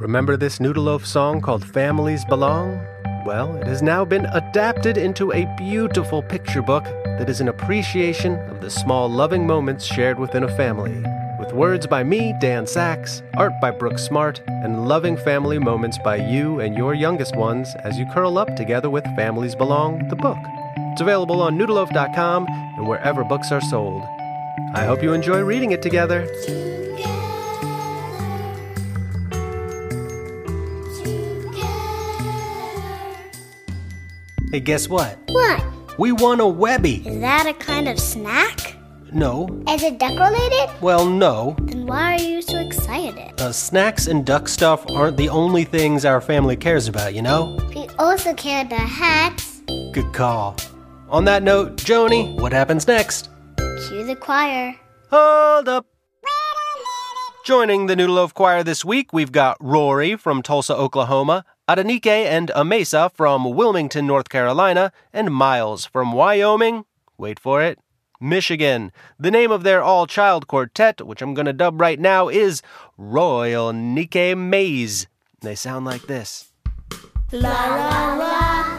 Remember this Noodleloaf song called Families Belong? Well, it has now been adapted into a beautiful picture book that is an appreciation of the small loving moments shared within a family. With words by me, Dan Saks, art by Brooke Smart, and loving family moments by you and your youngest ones as you curl up together with Families Belong, the book. It's available on noodleloaf.com and wherever books are sold. I hope you enjoy reading it together. Hey, guess what? What? We won a Webby. Is that a kind of snack? No. Is it duck related? Well, no. Then why are you so excited? Uh, snacks and duck stuff aren't the only things our family cares about, you know? We also care about hats. Good call. On that note, Joni, what happens next? Cue the choir. Hold up. Joining the Noodleloaf Choir this week, we've got Rory from Tulsa, Oklahoma, Adenike and Amesa from Wilmington, North Carolina, and Miles from Wyoming. Wait for it. Michigan. The name of their all child quartet, which I'm going to dub right now, is Royal Nike Maze. They sound like this. La la la.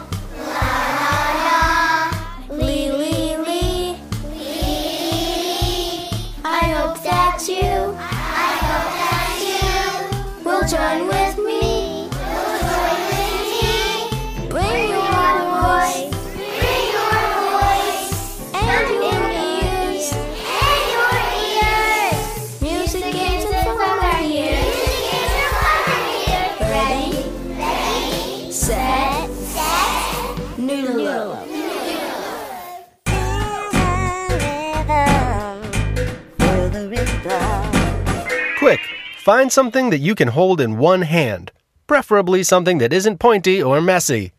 Find something that you can hold in one hand, preferably something that isn't pointy or messy.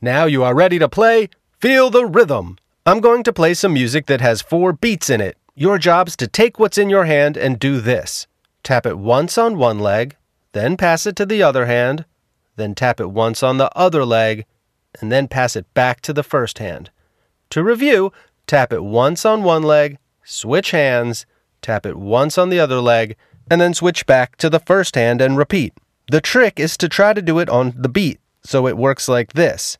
Now you are ready to play. Feel the rhythm. I'm going to play some music that has four beats in it. Your job's to take what's in your hand and do this tap it once on one leg, then pass it to the other hand, then tap it once on the other leg, and then pass it back to the first hand. To review, tap it once on one leg, switch hands, tap it once on the other leg, and then switch back to the first hand and repeat. The trick is to try to do it on the beat, so it works like this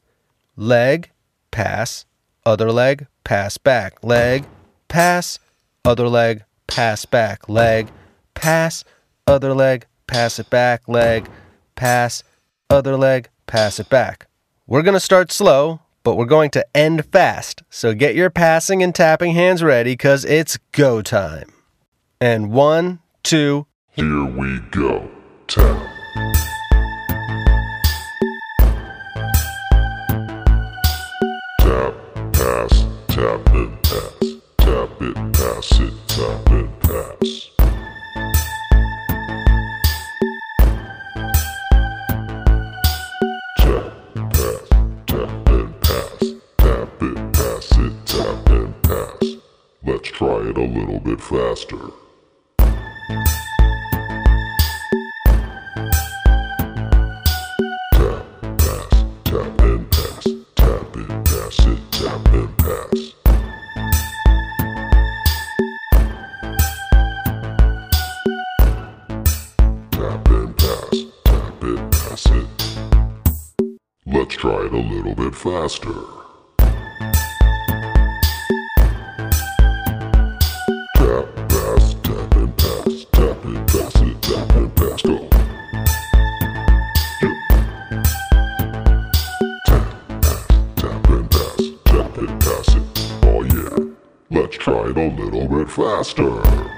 leg, pass, other leg, pass back, leg, pass, other leg, pass back, leg, pass, other leg, pass it back, leg, pass, other leg, pass it back. We're going to start slow, but we're going to end fast. So get your passing and tapping hands ready because it's go time. And one, two, Here we go. Tap. Tap, pass, tap and pass. Tap it, pass it, tap and pass. Try it a little bit faster. Faster. Tap, pass, tap and pass. Tap it, pass it, tap and pass. Go. Tap pass, tap and pass, tap it, pass it. Oh yeah. Let's try it a little bit faster.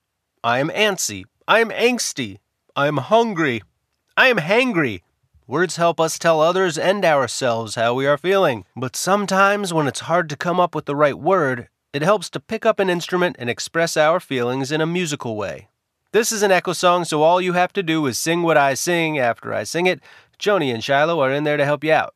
I am antsy. I am angsty. I am hungry. I am hangry. Words help us tell others and ourselves how we are feeling. But sometimes, when it's hard to come up with the right word, it helps to pick up an instrument and express our feelings in a musical way. This is an echo song, so all you have to do is sing what I sing after I sing it. Joni and Shiloh are in there to help you out.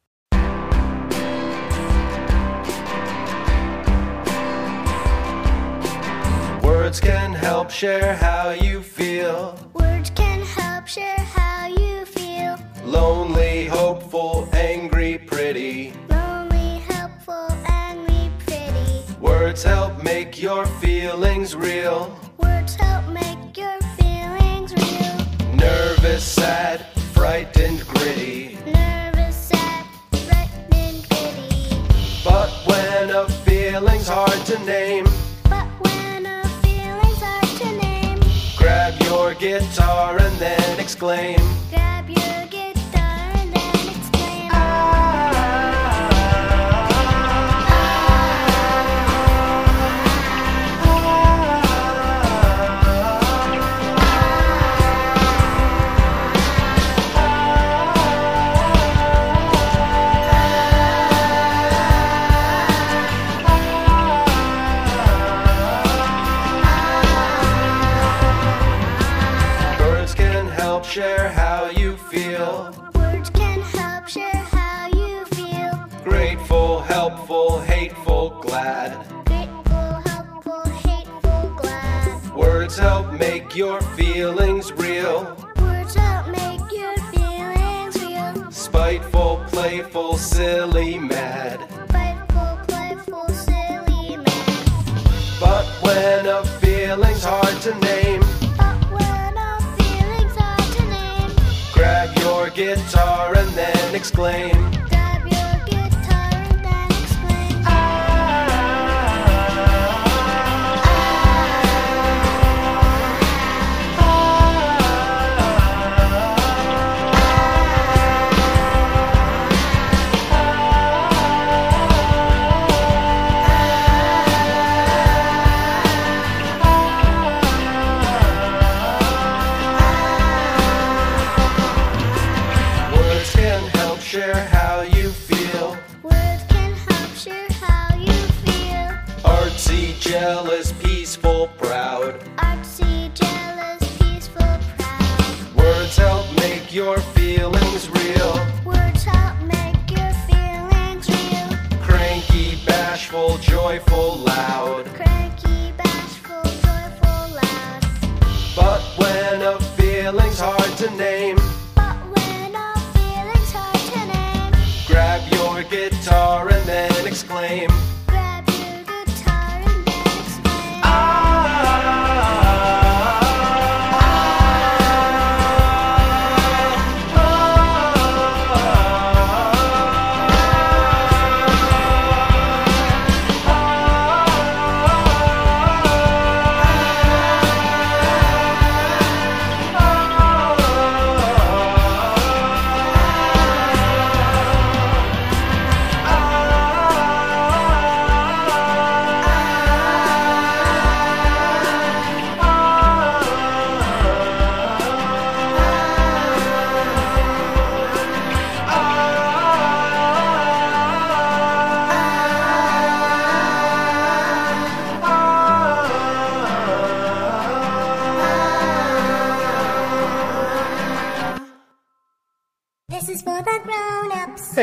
Words can help share how you feel. Words can help share how you feel. Lonely, hopeful, angry, pretty. Lonely, helpful, angry, pretty. Words help make your feelings real. Words help make your feelings real. Nervous, sad, frightened, gritty. Nervous, sad, frightened, pretty. But when a feeling's hard to name, guitar and then exclaim. grab your share how you feel. Words can help share how you feel. Grateful, helpful, hateful, glad. Grateful, helpful, hateful, glad. Words help make your feelings real. Words help make your feelings real. Spiteful, playful, silly, mad. Spiteful, playful, silly, mad. But when a feeling's hard to name, guitar and then exclaim. Share how you feel. Artsy, jealous, peaceful, proud. Artsy, jealous, peaceful, proud. Words help make your feelings real. Words help make your feelings real. Cranky, bashful, joyful, loud. Cranky, bashful, joyful, loud. But when a feeling's hard to name,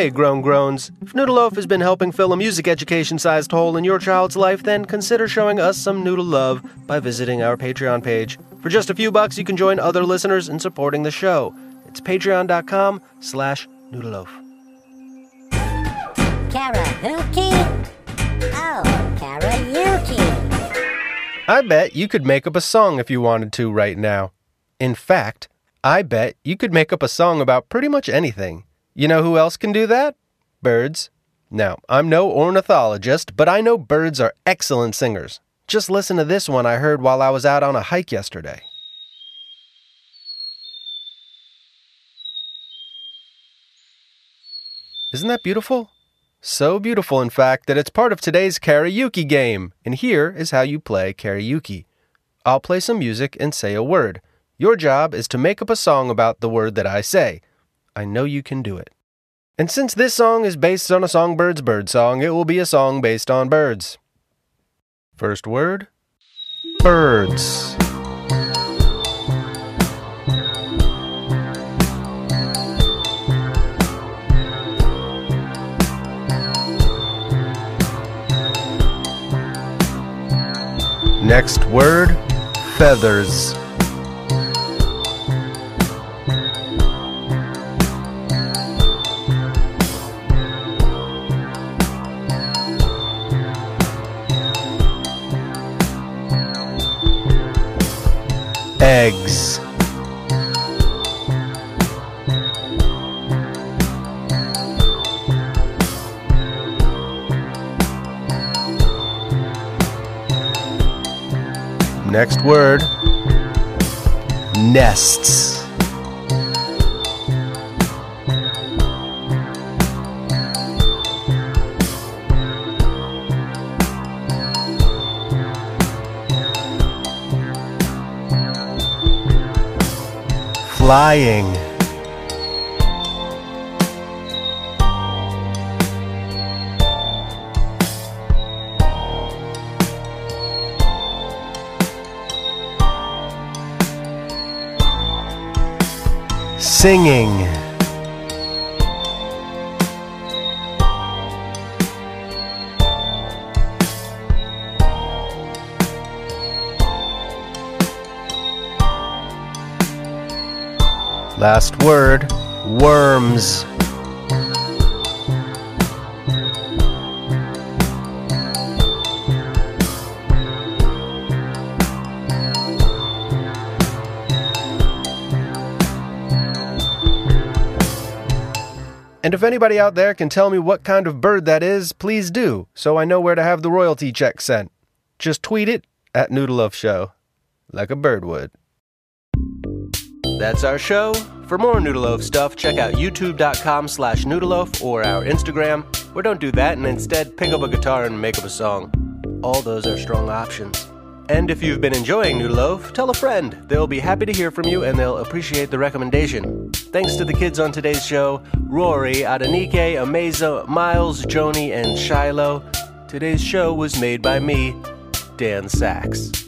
Hey, grown groans. If Noodle Loaf has been helping fill a music education sized hole in your child's life, then consider showing us some noodle love by visiting our Patreon page. For just a few bucks, you can join other listeners in supporting the show. It's patreon.com slash noodleloaf. Karaoke? Oh, karaoke. I bet you could make up a song if you wanted to right now. In fact, I bet you could make up a song about pretty much anything. You know who else can do that? Birds. Now, I'm no ornithologist, but I know birds are excellent singers. Just listen to this one I heard while I was out on a hike yesterday. Isn't that beautiful? So beautiful, in fact, that it's part of today's karaoke game. And here is how you play karaoke I'll play some music and say a word. Your job is to make up a song about the word that I say. I know you can do it. And since this song is based on a Songbird's bird song, it will be a song based on birds. First word birds. Next word feathers. Eggs. Next word nests. Flying. Singing. Last word worms. And if anybody out there can tell me what kind of bird that is, please do, so I know where to have the royalty check sent. Just tweet it at Noodleloaf Show, like a bird would. That's our show. For more Noodleloaf stuff, check out youtube.com slash noodleloaf or our Instagram, or don't do that and instead pick up a guitar and make up a song. All those are strong options. And if you've been enjoying Noodleloaf, tell a friend. They'll be happy to hear from you and they'll appreciate the recommendation. Thanks to the kids on today's show Rory, Adenike, Amaza, Miles, Joni, and Shiloh. Today's show was made by me, Dan Saks.